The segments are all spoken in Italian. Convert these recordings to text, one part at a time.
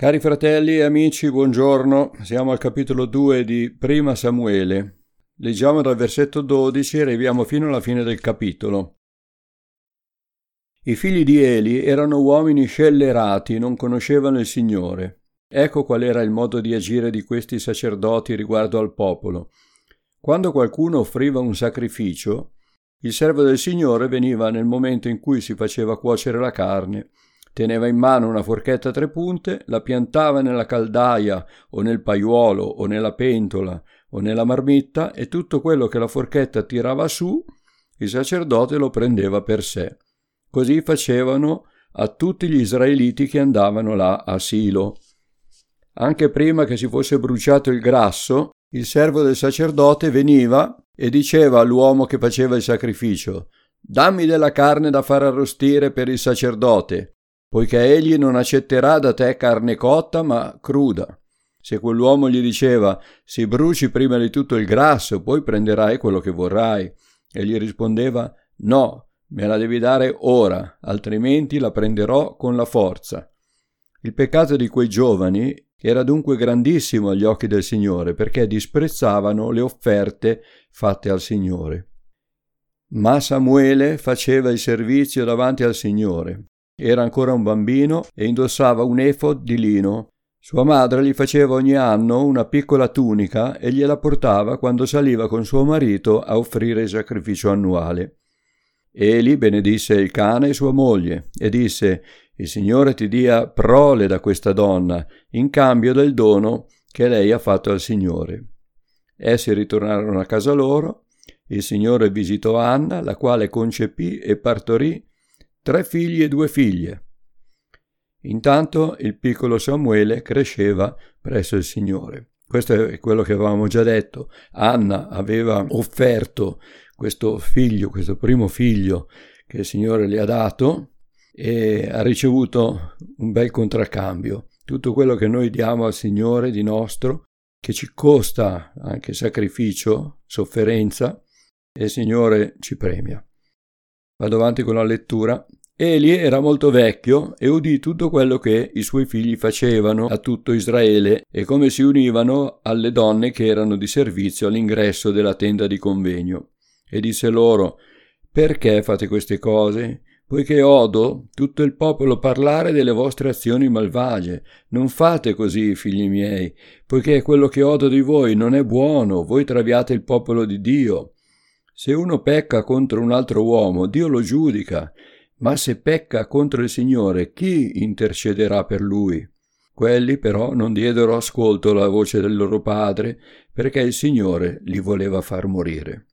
Cari fratelli e amici, buongiorno. Siamo al capitolo 2 di Prima Samuele. Leggiamo dal versetto 12 e arriviamo fino alla fine del capitolo. I figli di Eli erano uomini scellerati, non conoscevano il Signore. Ecco qual era il modo di agire di questi sacerdoti riguardo al popolo. Quando qualcuno offriva un sacrificio, il servo del Signore veniva nel momento in cui si faceva cuocere la carne Teneva in mano una forchetta a tre punte, la piantava nella caldaia o nel paiuolo o nella pentola o nella marmitta e tutto quello che la forchetta tirava su, il sacerdote lo prendeva per sé. Così facevano a tutti gli israeliti che andavano là a Silo. Anche prima che si fosse bruciato il grasso, il servo del sacerdote veniva e diceva all'uomo che faceva il sacrificio Dammi della carne da far arrostire per il sacerdote, poiché egli non accetterà da te carne cotta, ma cruda. Se quell'uomo gli diceva si bruci prima di tutto il grasso, poi prenderai quello che vorrai, e gli rispondeva no, me la devi dare ora, altrimenti la prenderò con la forza. Il peccato di quei giovani era dunque grandissimo agli occhi del Signore, perché disprezzavano le offerte fatte al Signore. Ma Samuele faceva il servizio davanti al Signore era ancora un bambino e indossava un efod di lino. Sua madre gli faceva ogni anno una piccola tunica e gliela portava quando saliva con suo marito a offrire il sacrificio annuale. Eli benedisse il cane e sua moglie e disse Il Signore ti dia prole da questa donna in cambio del dono che lei ha fatto al Signore. Essi ritornarono a casa loro. Il Signore visitò Anna, la quale concepì e partorì tre figli e due figlie. Intanto il piccolo Samuele cresceva presso il Signore. Questo è quello che avevamo già detto. Anna aveva offerto questo figlio, questo primo figlio che il Signore le ha dato e ha ricevuto un bel contraccambio. Tutto quello che noi diamo al Signore di nostro, che ci costa anche sacrificio, sofferenza, e il Signore ci premia. Vado avanti con la lettura. Eli era molto vecchio e udì tutto quello che i suoi figli facevano a tutto Israele e come si univano alle donne che erano di servizio all'ingresso della tenda di convegno. E disse loro, perché fate queste cose? Poiché odo tutto il popolo parlare delle vostre azioni malvagie. Non fate così, figli miei, poiché quello che odo di voi non è buono, voi traviate il popolo di Dio. Se uno pecca contro un altro uomo, Dio lo giudica ma se pecca contro il Signore, chi intercederà per lui? Quelli però non diedero ascolto alla voce del loro padre, perché il Signore li voleva far morire.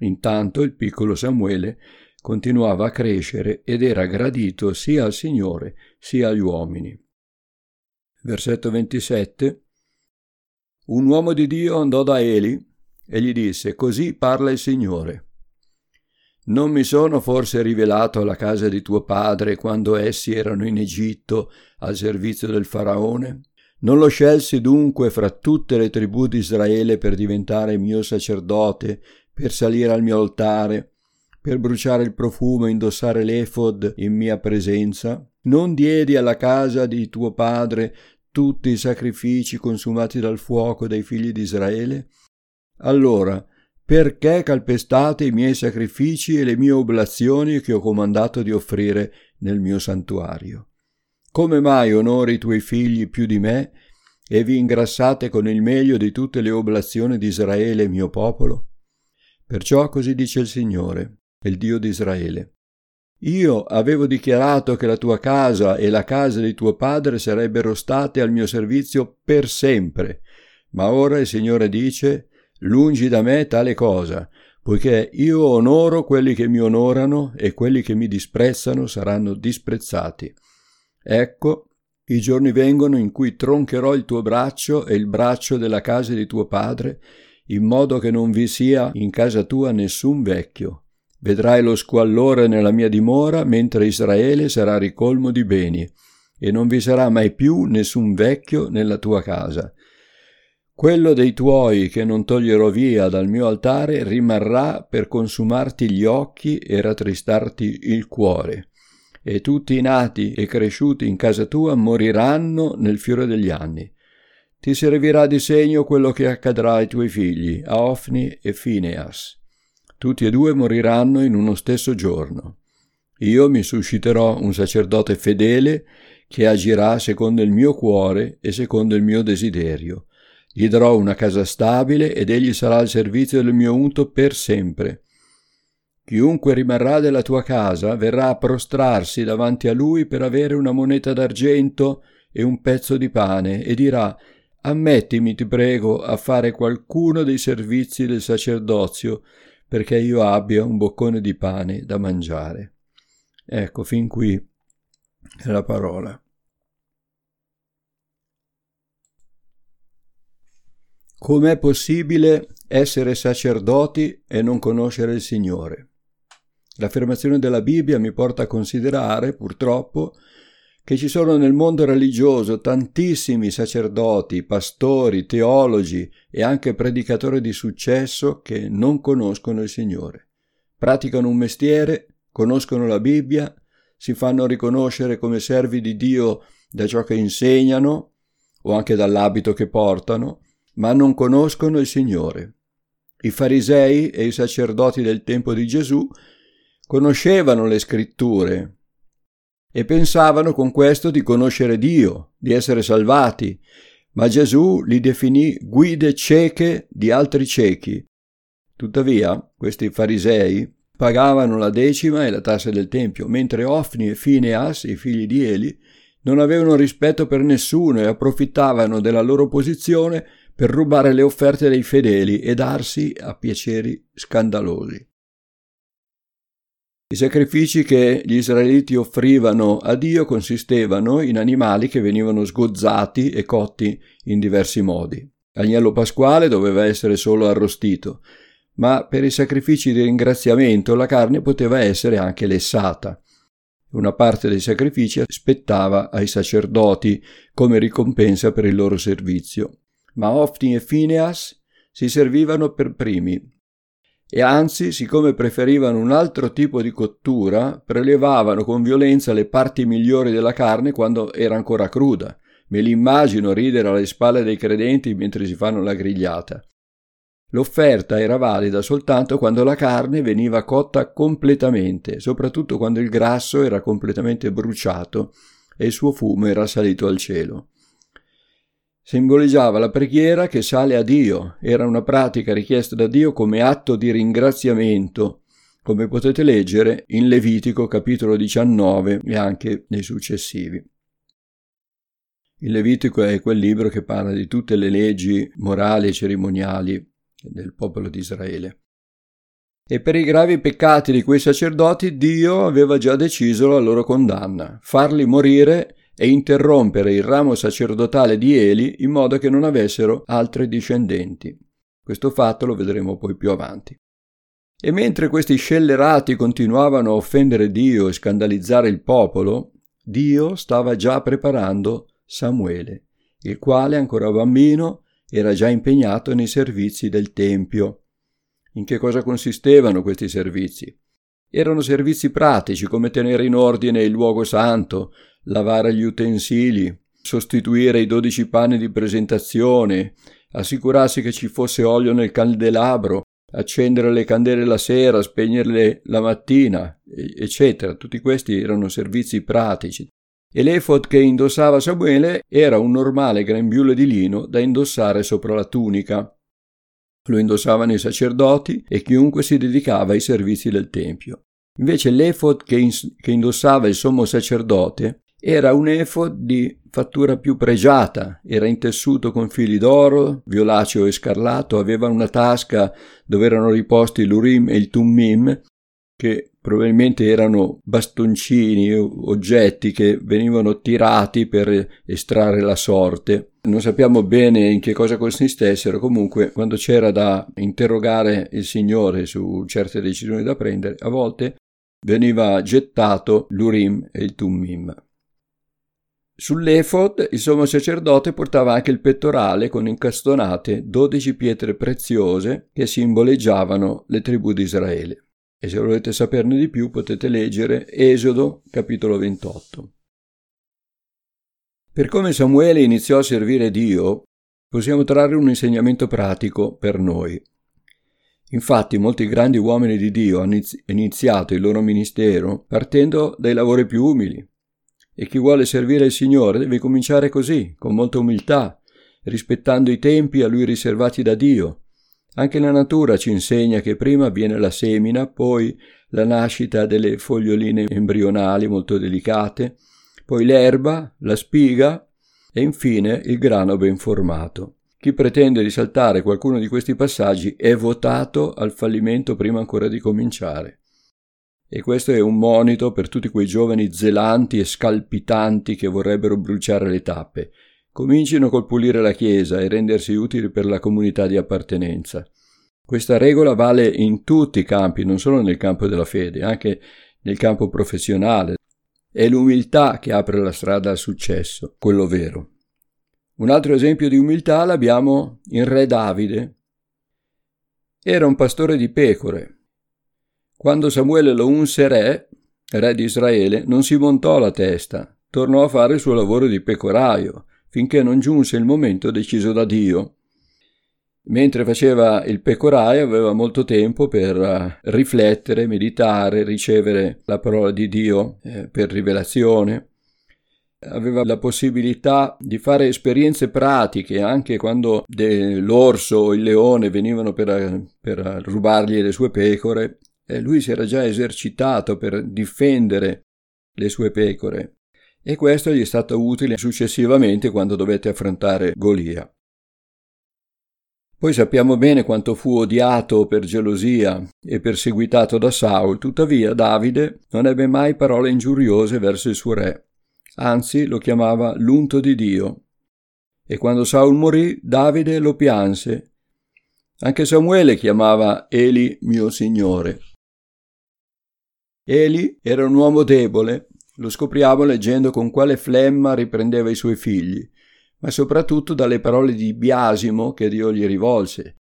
Intanto il piccolo Samuele continuava a crescere ed era gradito sia al Signore sia agli uomini. Versetto 27 Un uomo di Dio andò da Eli e gli disse, Così parla il Signore. Non mi sono forse rivelato alla casa di tuo padre quando essi erano in Egitto al servizio del faraone? Non lo scelsi dunque fra tutte le tribù di Israele per diventare mio sacerdote, per salire al mio altare, per bruciare il profumo e indossare l'efod in mia presenza? Non diedi alla casa di tuo padre tutti i sacrifici consumati dal fuoco dei figli di Israele? Allora, perché calpestate i miei sacrifici e le mie oblazioni che ho comandato di offrire nel mio santuario? Come mai onori i tuoi figli più di me e vi ingrassate con il meglio di tutte le oblazioni di Israele, mio popolo? Perciò così dice il Signore, il Dio di Israele. Io avevo dichiarato che la tua casa e la casa di tuo padre sarebbero state al mio servizio per sempre, ma ora il Signore dice Lungi da me tale cosa, poiché io onoro quelli che mi onorano e quelli che mi disprezzano saranno disprezzati. Ecco, i giorni vengono in cui troncherò il tuo braccio e il braccio della casa di tuo padre, in modo che non vi sia in casa tua nessun vecchio. Vedrai lo squallore nella mia dimora, mentre Israele sarà ricolmo di beni, e non vi sarà mai più nessun vecchio nella tua casa quello dei tuoi che non toglierò via dal mio altare rimarrà per consumarti gli occhi e rattristarti il cuore. e tutti i nati e cresciuti in casa tua moriranno nel fiore degli anni. Ti servirà di segno quello che accadrà ai tuoi figli, a Ofni e Phineas. Tutti e due moriranno in uno stesso giorno. Io mi susciterò un sacerdote fedele che agirà secondo il mio cuore e secondo il mio desiderio. Gli darò una casa stabile ed egli sarà al servizio del mio unto per sempre. Chiunque rimarrà della tua casa verrà a prostrarsi davanti a lui per avere una moneta d'argento e un pezzo di pane e dirà Ammettimi, ti prego, a fare qualcuno dei servizi del sacerdozio perché io abbia un boccone di pane da mangiare. Ecco, fin qui è la parola. Com'è possibile essere sacerdoti e non conoscere il Signore? L'affermazione della Bibbia mi porta a considerare, purtroppo, che ci sono nel mondo religioso tantissimi sacerdoti, pastori, teologi e anche predicatori di successo che non conoscono il Signore. Praticano un mestiere, conoscono la Bibbia, si fanno riconoscere come servi di Dio da ciò che insegnano o anche dall'abito che portano, ma non conoscono il Signore. I farisei e i sacerdoti del tempo di Gesù conoscevano le scritture e pensavano con questo di conoscere Dio, di essere salvati, ma Gesù li definì guide cieche di altri ciechi. Tuttavia, questi farisei pagavano la decima e la tassa del Tempio, mentre Ofni e Fineas, i figli di Eli, non avevano rispetto per nessuno e approfittavano della loro posizione per rubare le offerte dei fedeli e darsi a piaceri scandalosi. I sacrifici che gli israeliti offrivano a Dio consistevano in animali che venivano sgozzati e cotti in diversi modi. L'agnello pasquale doveva essere solo arrostito, ma per i sacrifici di ringraziamento la carne poteva essere anche lessata. Una parte dei sacrifici spettava ai sacerdoti come ricompensa per il loro servizio, ma Ofni e Phineas si servivano per primi e anzi, siccome preferivano un altro tipo di cottura, prelevavano con violenza le parti migliori della carne quando era ancora cruda. Me li immagino ridere alle spalle dei credenti mentre si fanno la grigliata. L'offerta era valida soltanto quando la carne veniva cotta completamente, soprattutto quando il grasso era completamente bruciato e il suo fumo era salito al cielo simboleggiava la preghiera che sale a Dio, era una pratica richiesta da Dio come atto di ringraziamento, come potete leggere in Levitico capitolo 19 e anche nei successivi. Il Levitico è quel libro che parla di tutte le leggi morali e cerimoniali del popolo di Israele. E per i gravi peccati di quei sacerdoti Dio aveva già deciso la loro condanna, farli morire e interrompere il ramo sacerdotale di Eli in modo che non avessero altri discendenti. Questo fatto lo vedremo poi più avanti. E mentre questi scellerati continuavano a offendere Dio e scandalizzare il popolo, Dio stava già preparando Samuele, il quale, ancora bambino, era già impegnato nei servizi del Tempio. In che cosa consistevano questi servizi? Erano servizi pratici come tenere in ordine il luogo santo, lavare gli utensili, sostituire i dodici panni di presentazione, assicurarsi che ci fosse olio nel candelabro, accendere le candele la sera, spegnerle la mattina, eccetera. Tutti questi erano servizi pratici. E l'efod che indossava Samuele era un normale grembiule di lino da indossare sopra la tunica. Lo indossavano i sacerdoti e chiunque si dedicava ai servizi del Tempio. Invece l'efod che, ins- che indossava il sommo sacerdote era un efod di fattura più pregiata, era intessuto con fili d'oro, violaceo e scarlatto, aveva una tasca dove erano riposti l'Urim e il Tummim, che probabilmente erano bastoncini, oggetti che venivano tirati per estrarre la sorte. Non sappiamo bene in che cosa consistessero, comunque quando c'era da interrogare il Signore su certe decisioni da prendere, a volte veniva gettato l'Urim e il Tummim. Sull'efod il sommo sacerdote portava anche il pettorale con incastonate dodici pietre preziose che simboleggiavano le tribù di Israele. E se volete saperne di più potete leggere Esodo capitolo 28. Per come Samuele iniziò a servire Dio, possiamo trarre un insegnamento pratico per noi. Infatti molti grandi uomini di Dio hanno iniziato il loro ministero partendo dai lavori più umili. E chi vuole servire il Signore deve cominciare così, con molta umiltà, rispettando i tempi a lui riservati da Dio. Anche la natura ci insegna che prima avviene la semina, poi la nascita delle foglioline embrionali molto delicate, poi l'erba, la spiga e infine il grano ben formato. Chi pretende di saltare qualcuno di questi passaggi è votato al fallimento prima ancora di cominciare. E questo è un monito per tutti quei giovani zelanti e scalpitanti che vorrebbero bruciare le tappe. Comincino col pulire la Chiesa e rendersi utili per la comunità di appartenenza. Questa regola vale in tutti i campi, non solo nel campo della fede, anche nel campo professionale. È l'umiltà che apre la strada al successo, quello vero. Un altro esempio di umiltà l'abbiamo in Re Davide. Era un pastore di pecore. Quando Samuele lo unse re, re di Israele, non si montò la testa, tornò a fare il suo lavoro di pecoraio, finché non giunse il momento deciso da Dio. Mentre faceva il pecoraio aveva molto tempo per eh, riflettere, meditare, ricevere la parola di Dio eh, per rivelazione aveva la possibilità di fare esperienze pratiche anche quando l'orso o il leone venivano per, per rubargli le sue pecore e lui si era già esercitato per difendere le sue pecore e questo gli è stato utile successivamente quando dovette affrontare Golia. Poi sappiamo bene quanto fu odiato per gelosia e perseguitato da Saul, tuttavia Davide non ebbe mai parole ingiuriose verso il suo re anzi lo chiamava l'unto di Dio. E quando Saul morì, Davide lo pianse. Anche Samuele chiamava Eli mio Signore. Eli era un uomo debole, lo scopriamo leggendo con quale flemma riprendeva i suoi figli, ma soprattutto dalle parole di biasimo che Dio gli rivolse.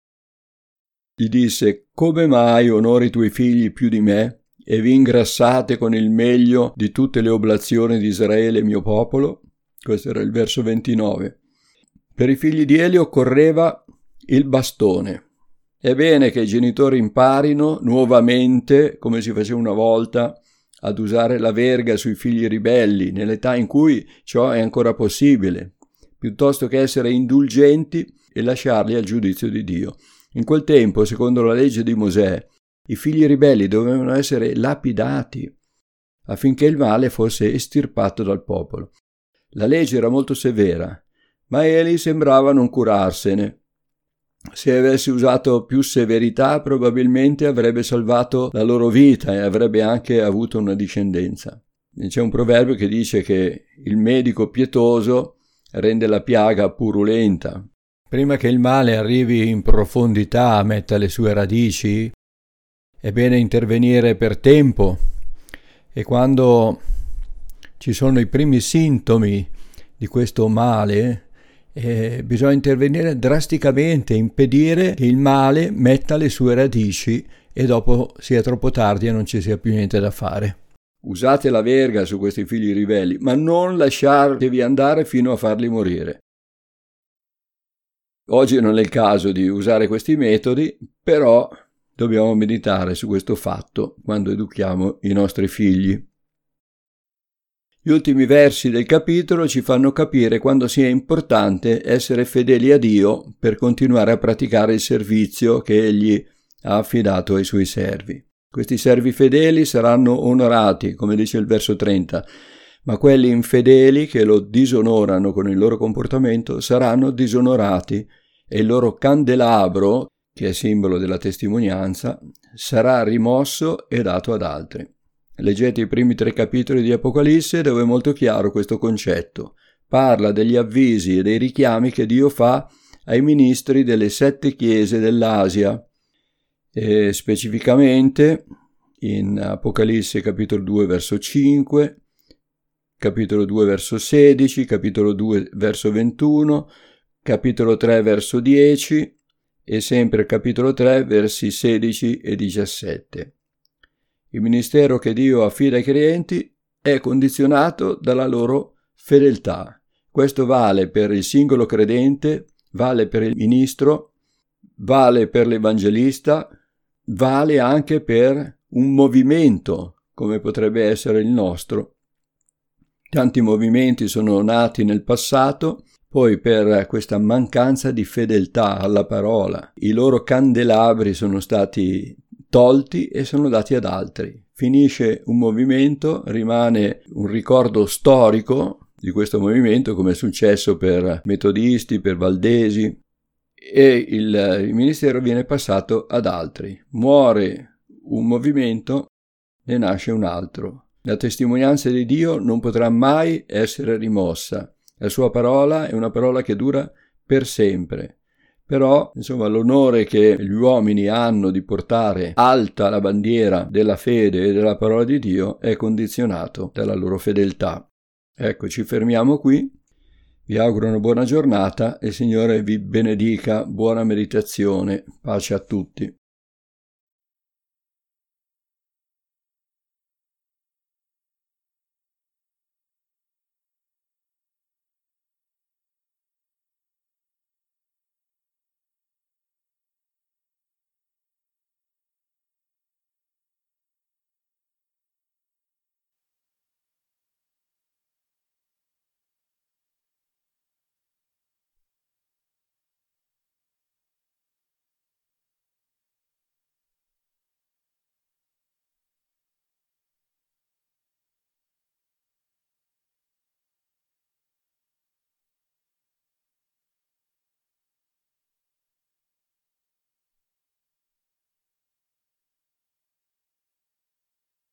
Gli disse: Come mai onori tuoi figli più di me? e vi ingrassate con il meglio di tutte le oblazioni di Israele mio popolo. Questo era il verso 29. Per i figli di Eli occorreva il bastone. È bene che i genitori imparino nuovamente, come si faceva una volta, ad usare la verga sui figli ribelli, nell'età in cui ciò è ancora possibile, piuttosto che essere indulgenti e lasciarli al giudizio di Dio. In quel tempo, secondo la legge di Mosè, i figli ribelli dovevano essere lapidati affinché il male fosse estirpato dal popolo. La legge era molto severa, ma Eli sembrava non curarsene. Se avesse usato più severità probabilmente avrebbe salvato la loro vita e avrebbe anche avuto una discendenza. C'è un proverbio che dice che il medico pietoso rende la piaga purulenta. Prima che il male arrivi in profondità, metta le sue radici, è bene intervenire per tempo e quando ci sono i primi sintomi di questo male, eh, bisogna intervenire drasticamente, impedire che il male metta le sue radici e dopo sia troppo tardi e non ci sia più niente da fare. Usate la verga su questi figli ribelli, ma non lasciatevi andare fino a farli morire. Oggi non è il caso di usare questi metodi, però Dobbiamo meditare su questo fatto quando educhiamo i nostri figli. Gli ultimi versi del capitolo ci fanno capire quando sia importante essere fedeli a Dio per continuare a praticare il servizio che Egli ha affidato ai suoi servi. Questi servi fedeli saranno onorati, come dice il verso 30, ma quelli infedeli che lo disonorano con il loro comportamento saranno disonorati e il loro candelabro, che è simbolo della testimonianza, sarà rimosso e dato ad altri. Leggete i primi tre capitoli di Apocalisse dove è molto chiaro questo concetto. Parla degli avvisi e dei richiami che Dio fa ai ministri delle sette chiese dell'Asia e specificamente in Apocalisse capitolo 2 verso 5, capitolo 2 verso 16, capitolo 2 verso 21, capitolo 3 verso 10 e sempre capitolo 3 versi 16 e 17. Il ministero che Dio affida ai credenti è condizionato dalla loro fedeltà. Questo vale per il singolo credente, vale per il ministro, vale per l'evangelista, vale anche per un movimento come potrebbe essere il nostro. Tanti movimenti sono nati nel passato, poi per questa mancanza di fedeltà alla parola, i loro candelabri sono stati tolti e sono dati ad altri. Finisce un movimento, rimane un ricordo storico di questo movimento, come è successo per metodisti, per valdesi, e il, il ministero viene passato ad altri. Muore un movimento ne nasce un altro. La testimonianza di Dio non potrà mai essere rimossa. La sua parola è una parola che dura per sempre. Però, insomma, l'onore che gli uomini hanno di portare alta la bandiera della fede e della parola di Dio è condizionato dalla loro fedeltà. Ecco, ci fermiamo qui. Vi auguro una buona giornata e il Signore vi benedica, buona meditazione, pace a tutti.